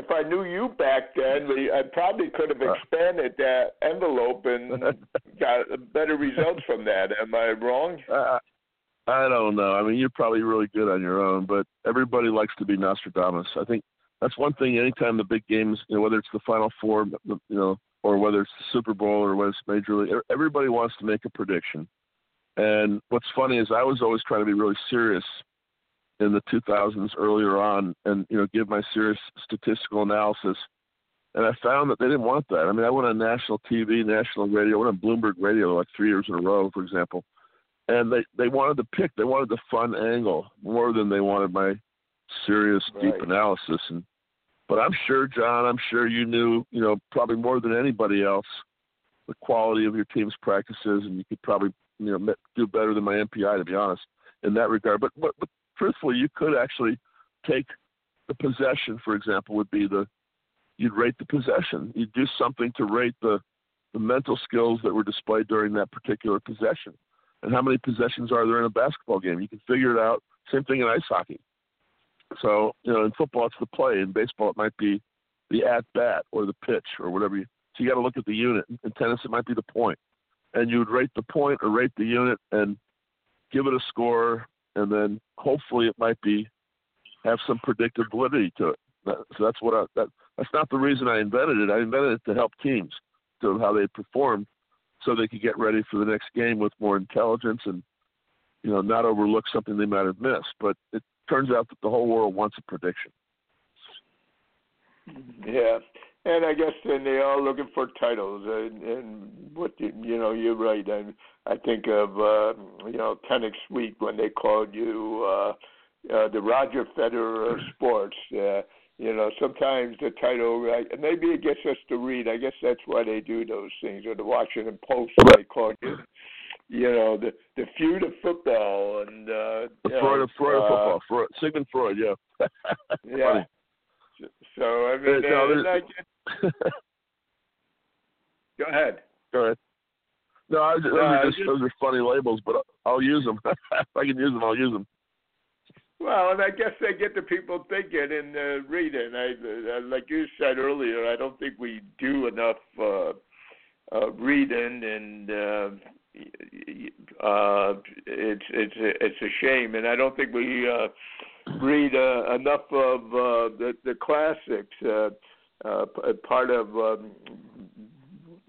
if I knew you back then, I probably could have expanded that envelope and got better results from that. Am I wrong?
Uh, I don't know. I mean, you're probably really good on your own, but everybody likes to be Nostradamus. I think that's one thing. Anytime the big games, you know, whether it's the Final Four, you know, or whether it's the Super Bowl or whether it's Major League, everybody wants to make a prediction. And what's funny is I was always trying to be really serious in the 2000s earlier on and you know give my serious statistical analysis and I found that they didn't want that. I mean, I went on national TV, national radio, I went on Bloomberg Radio like three years in a row, for example, and they they wanted to pick, they wanted the fun angle more than they wanted my serious,
right.
deep analysis. And but I'm sure, John, I'm sure you knew, you know, probably more than anybody else, the quality of your team's practices, and you could probably, you know, do better than my MPI, to be honest, in that regard. But but, but truthfully, you could actually take the possession, for example, would be the you'd rate the possession. You'd do something to rate the the mental skills that were displayed during that particular possession. And how many possessions are there in a basketball game? You can figure it out. Same thing in ice hockey. So, you know, in football it's the play. In baseball it might be the at bat or the pitch or whatever you so you gotta look at the unit. In tennis it might be the point. And you would rate the point or rate the unit and give it a score and then hopefully it might be have some predictive validity to it. So that's what I, that that's not the reason I invented it. I invented it to help teams to how they perform, so they could get ready for the next game with more intelligence and you know not overlook something they might have missed. But it turns out that the whole world wants a prediction.
Yeah, and I guess then they are all looking for titles, and, and what you, you know, you're right. I I think of uh, you know tennis week when they called you uh, uh, the Roger Federer of sports. Uh, you know, sometimes the title, right, maybe it gets us to read. I guess that's why they do those things. Or the Washington Post, they called you, you know, the the feud of football and uh,
the Freud of Freud of football. Freud, Sigmund Freud, yeah.
yeah.
Funny.
So I mean,
no,
uh, I. go ahead.
Go ahead. No, I, those,
No,
are just,
just-
those are funny labels, but I'll use them. if I can use them, I'll use them.
Well, and I guess they get the people thinking and uh, reading. I, uh, like you said earlier, I don't think we do enough uh, uh, reading, and uh, uh, it's it's a, it's a shame. And I don't think we uh, read uh, enough of uh, the the classics. Uh, uh, p- part of um,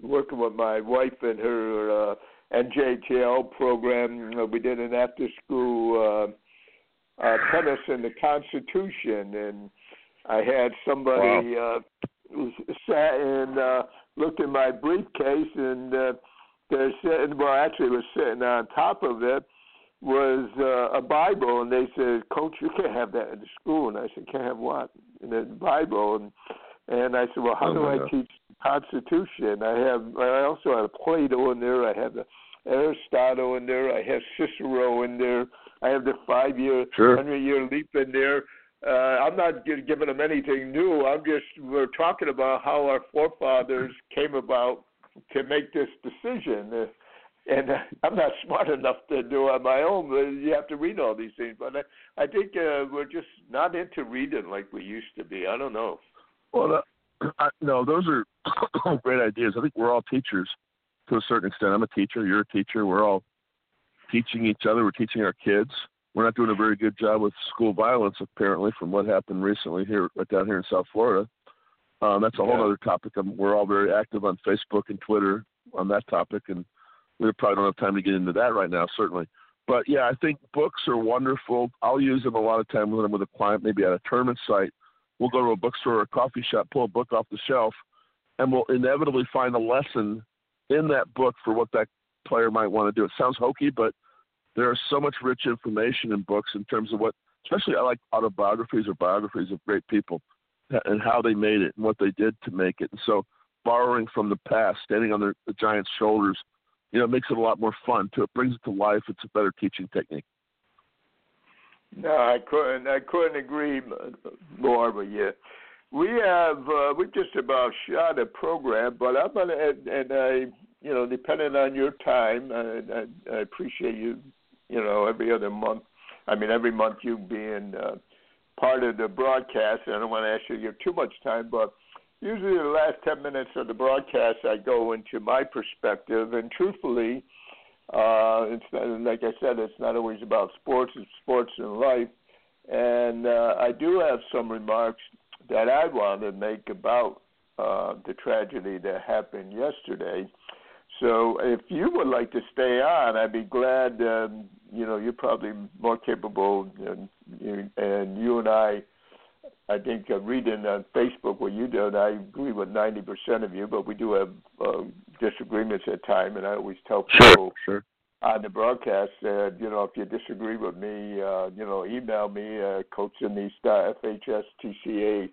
working with my wife and her uh, NJTL program, uh, we did an after school. Uh, uh, tennis in the Constitution, and I had somebody uh, who sat and uh, looked in my briefcase, and uh, they're sitting. Well, actually, was sitting on top of it was uh, a Bible, and they said, "Coach, you can't have that in the school." And I said, "Can't have what?" In the Bible, and and I said, "Well, how
Oh,
do I
God.
teach the Constitution? I have. I also have Plato in there. I have the Aristotle in there. I have Cicero in there. I have the five-year,
Sure.
hundred-year leap in there. Uh, I'm not gi- giving them anything new. I'm just we're talking about how our forefathers came about to make this decision. Uh, and uh, I'm not smart enough to do it on my own. But you have to read all these things. But I, I think uh, we're just not into reading like we used to be. I don't know.
Well, uh, I, no, those are great ideas. I think we're all teachers to a certain extent. I'm a teacher. You're a teacher. We're all teaching each other. We're teaching our kids. We're not doing a very good job with school violence, apparently, from what happened recently here down here in South Florida. Um, that's a whole
yeah.
other topic. Um, we're all very active on Facebook and Twitter on that topic, and we probably don't have time to get into that right now, certainly. But yeah, I think books are wonderful. I'll use them a lot of times when I'm with a client, maybe at a tournament site. We'll go to a bookstore or a coffee shop, pull a book off the shelf, and we'll inevitably find a lesson in that book for what that player might want to do. It sounds hokey, but there is so much rich information in books in terms of what, especially I like autobiographies or biographies of great people uh, and how they made it and what they did to make it. And so borrowing from the past, standing on the, the giant's shoulders, you know, it makes it a lot more fun too. It brings it to life. It's a better teaching technique.
No, I couldn't. I couldn't agree more with you. We have uh, we just about shot a program, but I'm gonna and, and I, you know, depending on your time, I, I, I appreciate you, you know, every other month. I mean, every month you being uh, part of the broadcast. And I don't want to ask you your too much time, but usually the last 10 minutes of the broadcast, I go into my perspective. And truthfully, uh, it's not, like I said, it's not always about sports, it's sports and life. And uh, I do have some remarks that I want to make about uh, the tragedy that happened yesterday. So if you would like to stay on, I'd be glad. Um, you know, you're probably more capable, and, and you and I I think uh, reading on Facebook what you do, and I agree with 90% of you, but we do have uh, disagreements at times, and I always tell people
sure, sure.
on the broadcast that, you know, if you disagree with me, uh, you know, email me, uh, FHSTCA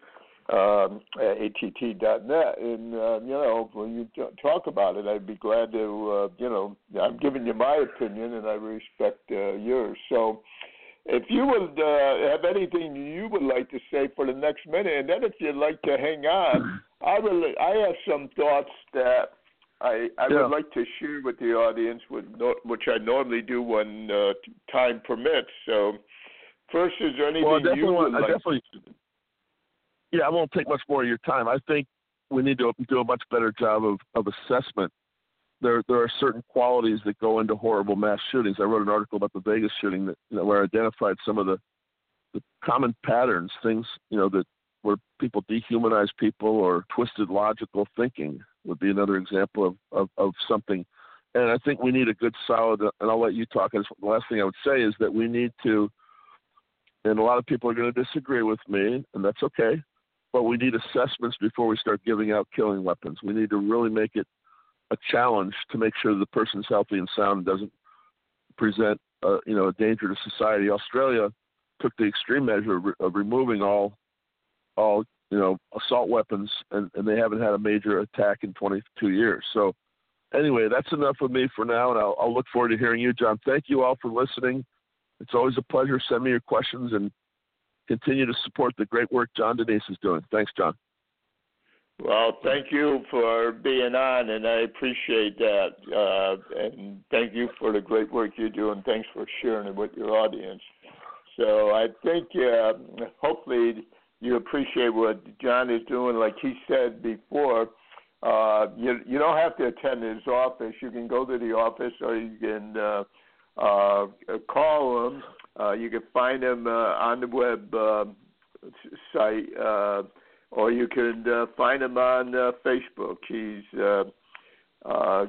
um, at att.net, and, uh, you know, when you talk about it, I'd be glad to, uh, you know, I'm giving you my opinion, and I respect uh, yours. So, if you would uh, have anything you would like to say for the next minute, and then if you'd like to hang on, I really I have some thoughts that I I
Yeah.
would like to share with the audience, with no, which I normally do when uh, time permits. So, first, is there anything
Well,
you
want.
would
I
like?
definitely. Yeah, I won't take much more of your time. I think we need to do a much better job of, of assessment. There, there are certain qualities that go into horrible mass shootings. I wrote an article about the Vegas shooting that, you know, where I identified some of the, the common patterns, things you know that where people dehumanize people or twisted logical thinking would be another example of, of, of something. And I think we need a good solid. Uh, and I'll let you talk. And the last thing I would say is that we need to and a lot of people are going to disagree with me, and that's okay. But we need assessments before we start giving out killing weapons. We need to really make it a challenge to make sure the person's healthy and sound and doesn't present, uh, you know, a danger to society. Australia took the extreme measure of, re- of removing all, all, you know, assault weapons, and, and they haven't had a major attack in 22 years. So, anyway, that's enough of me for now, and I'll, I'll look forward to hearing you, John. Thank you all for listening. It's always a pleasure. Send me your questions and continue to support the great work John Danise is doing. Thanks, John.
Well, thank you for being on, and I appreciate that. Uh, and thank you for the great work you do, and thanks for sharing it with your audience. So I think uh, hopefully you appreciate what John is doing. Like he said before, uh, you you don't have to attend his office. You can go to the office, or you can uh, uh, call him. Uh, you can find him uh, on the web uh, site. Uh, or you can uh, find him on uh, Facebook. He's uh, uh,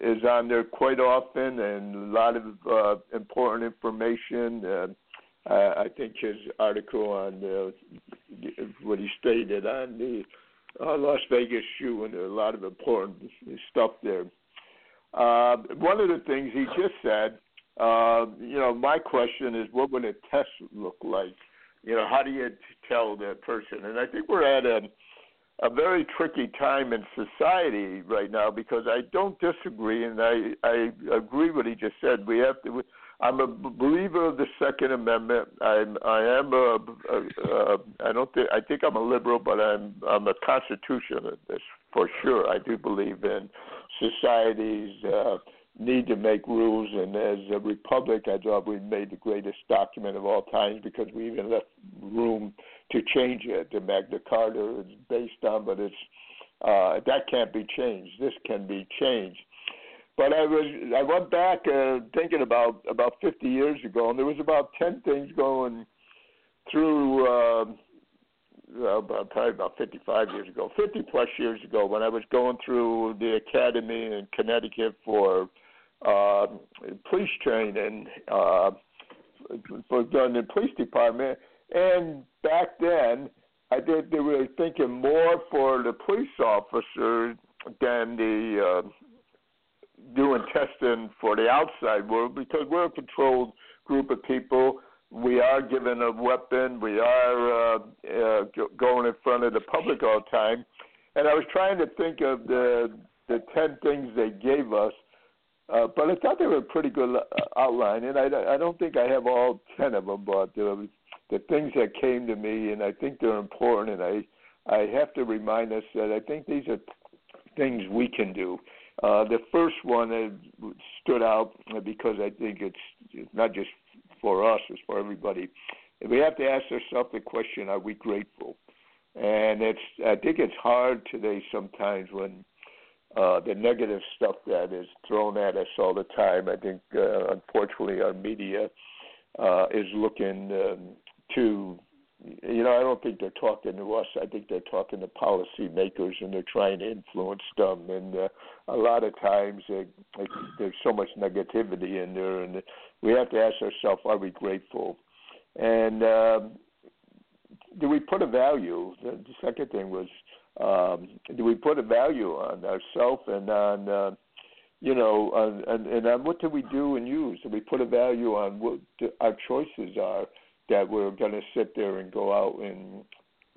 is on there quite often and a lot of uh, important information. Uh, I think his article on uh, what he stated on the uh, Las Vegas shoe and a lot of important stuff there. Uh, one of the things he just said, uh, you know, my question is, what would a test look like? You know, how do you tell that person? And I think we're at a a very tricky time in society right now because I don't disagree, and I I agree what he just said. We have to. I'm a believer of the Second Amendment. I'm I am a, a, a I don't think I think I'm a liberal, but I'm I'm a constitutionalist for sure. I do believe in societies uh, need to make rules, and as a republic, I thought we made the greatest document of all times because we even left room to change it. The Magna Carta is based on, but it's uh, that can't be changed. This can be changed. But I was I went back uh, thinking about about 50 years ago, and there was about 10 things going through. Uh, about, probably about 55 years ago, 50 plus years ago, when I was going through the academy in Connecticut for uh, police training uh, for done the police department, and back then I think they were thinking more for the police officers than the uh, doing testing for the outside world because we're a controlled group of people. We are given a weapon. We are uh, uh, going in front of the public all the time. And I was trying to think of the the ten things they gave us, uh, but I thought they were a pretty good uh, outline. And I, I don't think I have all ten of them, but uh, the things that came to me, and I think they're important. And I I have to remind us that I think these are things we can do. Uh, the first one that stood out because I think it's not just for us, it's for everybody. We have to ask ourselves the question: Are we grateful? And it's I think it's hard today sometimes when uh, the negative stuff that is thrown at us all the time. I think uh, unfortunately our media uh, is looking um, to you know, I don't think they're talking to us. I think they're talking to policymakers, and they're trying to influence them. And uh, a lot of times, uh, like, there's so much negativity in there, and we have to ask ourselves: Are we grateful? And um, do we put a value? The, the second thing was, um, do we put a value on ourselves and on uh, you know, on, and, and on what do we do and use? Do we put a value on what our choices are? that we're going to sit there and go out and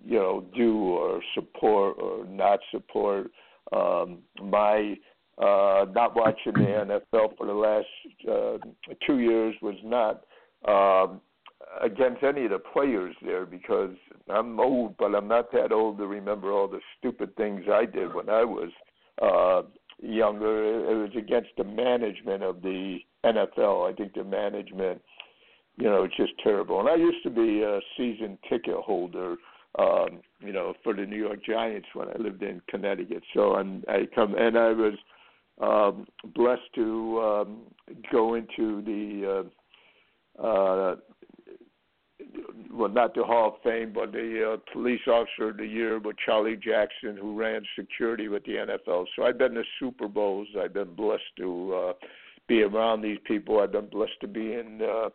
you know do or support or not support. Um, my uh, not watching the NFL for the last uh, two years was not um, against any of the players there because I'm old, but I'm not that old to remember all the stupid things I did when I was uh, younger. It was against the management of the NFL. I think the management you know, it's just terrible. And I used to be a season ticket holder, um, you know, for the New York Giants when I lived in Connecticut. So I'm, I come and I was um, blessed to um, go into the uh, uh, well, not the Hall of Fame, but the uh, Police Officer of the Year with Charlie Jackson, who ran security with the NFL. So I've been to Super Bowls. I've been blessed to uh, be around these people. I've been blessed to be in. Uh,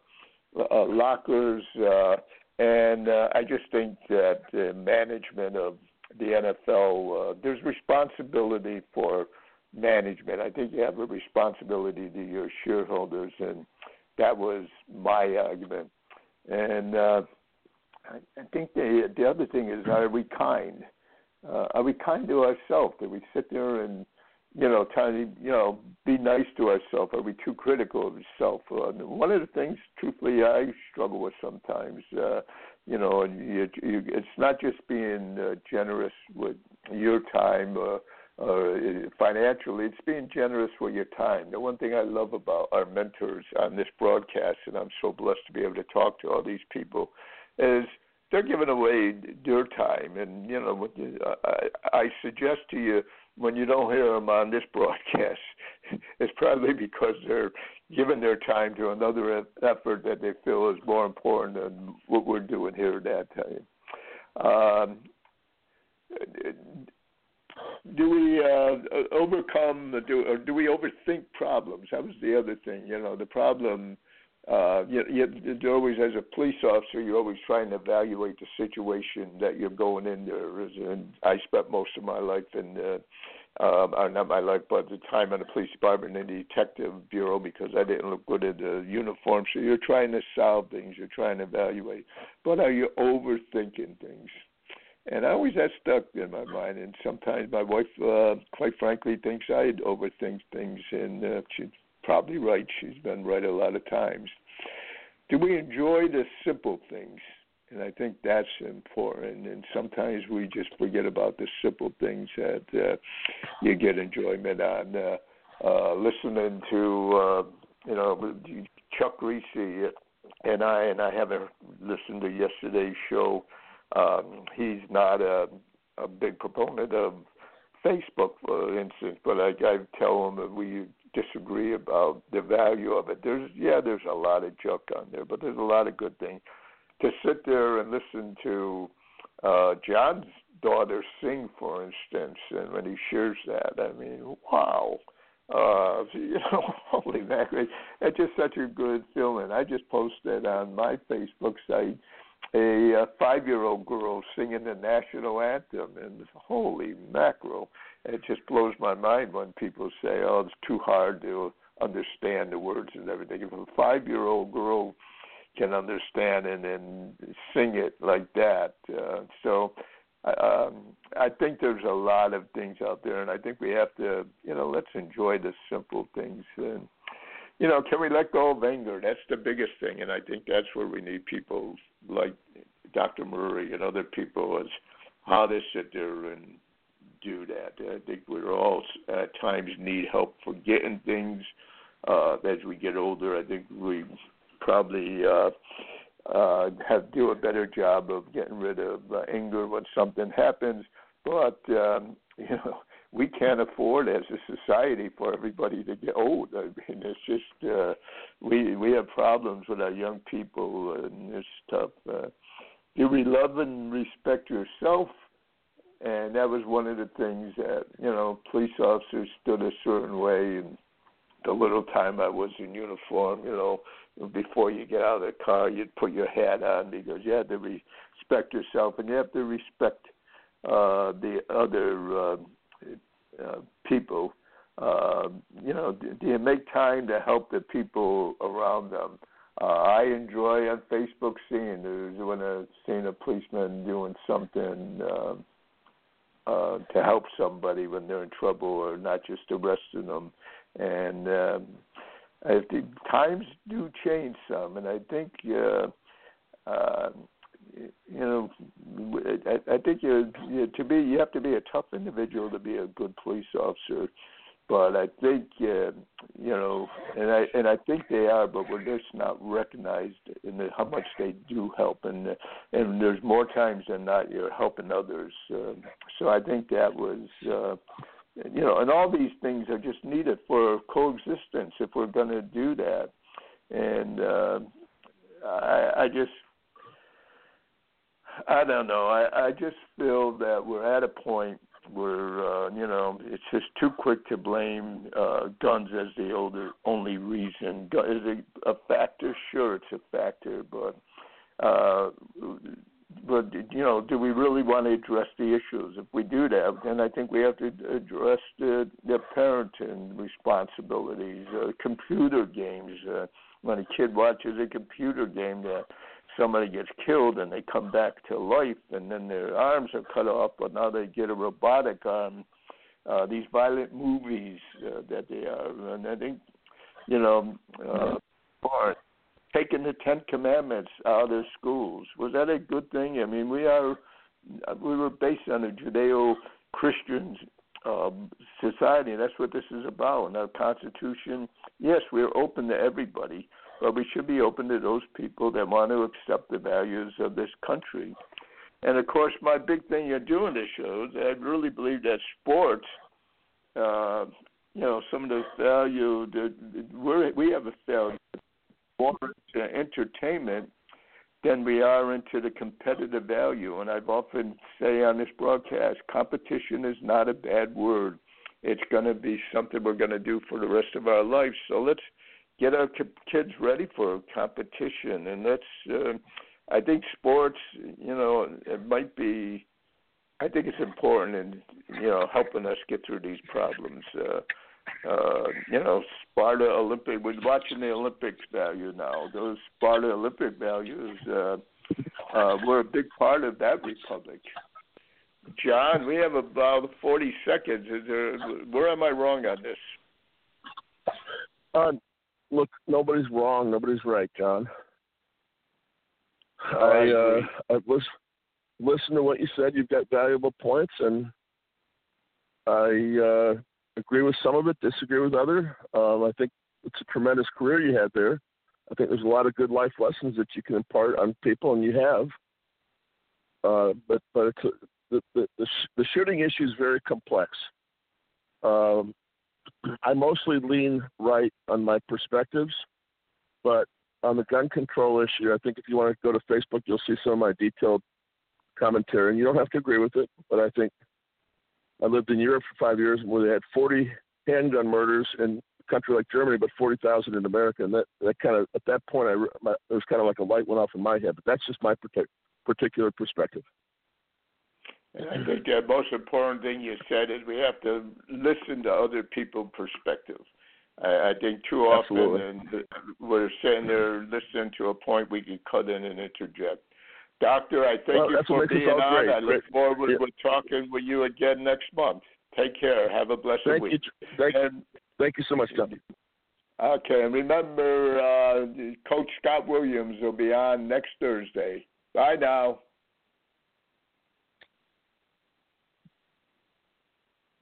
uh, lockers, uh, and uh, I just think that the management of the NFL, uh, there's responsibility for management. I think you have a responsibility to your shareholders, and that was my argument. And uh, I, I think the the other thing is, are we kind? Uh, are we kind to ourselves? Do we sit there and you know, trying to, you know, be nice to ourselves? Are we too critical of ourselves? Uh, one of the things, truthfully, I struggle with sometimes. Uh, you know, you, you, it's not just being uh, generous with your time uh, or financially. It's being generous with your time. The one thing I love about our mentors on this broadcast, and I'm so blessed to be able to talk to all these people, is they're giving away their time. And you know, I, I suggest to you when you don't hear them on this broadcast, it's probably because they're giving their time to another effort that they feel is more important than what we're doing here at that time. Um, do we uh, overcome do or do we overthink problems? That was the other thing. You know, the problem. Uh, you, you, you're always, as a police officer, you're always trying to evaluate the situation that you're going in there. And I spent most of my life in uh, or not my life, but the time in the police department and the detective bureau because I didn't look good in the uniform. So you're trying to solve things, you're trying to evaluate, but are you overthinking things? And I always that stuck in my mind. And sometimes my wife, uh, quite frankly, thinks I overthink things, and uh, she's probably right. She's been right a lot of times. Do we enjoy the simple things? and I think that's important. And sometimes we just forget about the simple things that uh, you get enjoyment on. Uh, uh, listening to uh, you know Chuck Kriese and I, and I haven't listened to yesterday's show. Um, he's not a, a big proponent of Facebook, for instance, but I, I tell him that we disagree about the value of it. There's yeah, there's a lot of junk on there, but there's a lot of good things. To sit there and listen to uh John's daughter sing, for instance, and when he shares that, I mean, wow. Uh, you know, holy mackerel! It's just such a good feeling. I just posted on my Facebook site a, a five-year-old girl singing the national anthem, and holy mackerel! It just blows my mind when people say, "Oh, it's too hard to understand the words and everything." If a five-year-old girl can understand and and sing it like that, uh, so um, I think there's a lot of things out there, and I think we have to, you know, let's enjoy the simple things. And you know, can we let go of anger? That's the biggest thing, and I think that's where we need people like Dr. Murray and other people as how to sit there and do that. I think we're all at times need help forgetting things uh, as we get older. I think we probably uh, uh, have do a better job of getting rid of uh, anger when something happens. But um, you know, we can't afford as a society for everybody to get old. I mean, it's just uh, we we have problems with our young people and this stuff. Uh, do we love and respect yourself? And that was one of the things that you know police officers stood a certain way. And the little time I was in uniform, you know, before you get out of the car, you'd put your hat on because you had to respect yourself and you have to respect uh, the other uh, uh, people. Uh, you know, do, do you make time to help the people around them? Uh, I enjoy on Facebook seeing news when I seeing a policeman doing something uh, uh, to help somebody when they're in trouble, or not just arresting them. And um, I think times do change some, and I think uh, uh, you know I, I think you, to be you have to be a tough individual to be a good police officer. But I think uh, you know, and I and I think they are, but we're just not recognized in the, how much they do help, and and there's more times than not you're helping others. Uh, so I think that was uh, you know, and all these things are just needed for coexistence if we're going to do that. And uh, I, I just, I don't know. I, I just feel that we're at a point where uh, you know it's just too quick to blame uh, guns as the older, only reason. Is it a factor? Sure, it's a factor, but uh, but you know, do we really want to address the issues? If we do that, then I think we have to address the, the parenting responsibilities. Uh, computer games. Uh, when a kid watches a computer game that somebody gets killed and they come back to life, and then their arms are cut off, but now they get a robotic arm. Uh, these violent movies uh, that they are, and I think, you know, uh, taking the Ten Commandments out of schools. Was that a good thing? I mean, we are we were based on a Judeo-Christian um, society, that's what this is about. And our Constitution, yes, we're open to everybody, but we should be open to those people that want to accept the values of this country. And of course, my big thing you're doing this shows, I really believe that sports, uh, you know, some of the value that we're, we have a failure more into entertainment than we are into the competitive value. And I've often say on this broadcast, competition is not a bad word. It's going to be something we're going to do for the rest of our life. So let's get our kids ready for competition, and let's. Uh, I think sports, you know, it might be. I think it's important in you know helping us get through these problems. Uh, uh, you know, Sparta Olympic. We're watching the Olympics value now. Those Sparta Olympic values uh, uh, were a big part of that republic. John, we have about 40 seconds. Is there, where am I wrong on this?
Uh, look, nobody's wrong. Nobody's right, John. I uh, I've listened listened to what you said. You've got valuable points, and I uh, agree with some of it, disagree with other. Um, I think it's a tremendous career you had there. I think there's a lot of good life lessons that you can impart on people, and you have. Uh, but but it's a, the the the, sh- the shooting issue is very complex. Um, I mostly lean right on my perspectives, but on the gun control issue, I think if you want to go to Facebook, you'll see some of my detailed commentary, and you don't have to agree with it, but I think I lived in Europe for five years where they had 40 handgun murders in a country like Germany, but 40,000 in America, and that that kind of at that point, I my, it was kind of like a light went off in my head. But that's just my particular perspective.
And I think the most important thing you said is we have to listen to other people's perspectives. I, I think too often we're sitting there listening to a point we can cut in and interject. Doctor, I thank
well,
you for being on.
Great.
I look forward yeah. to talking with you again next month. Take care. Have a blessed
thank
week.
You, thank, and, thank you so much, John.
Okay, and remember, uh, Coach Scott Williams will be on next Thursday. Bye now.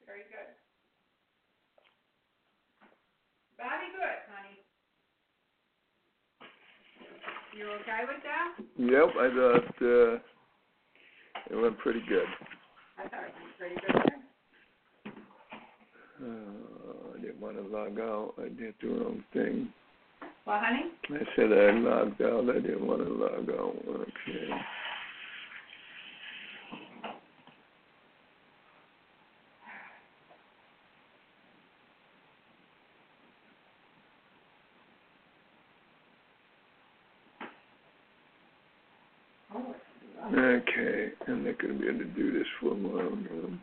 Very good. Very good, honey. You okay with that?
Yep, I thought uh, it went pretty good.
I thought it went pretty good.
Uh, I didn't want to log out. I did the wrong thing.
Well, honey?
I said I logged out. I didn't want to log out. Okay. Okay, I'm not going to be able to do this for a while.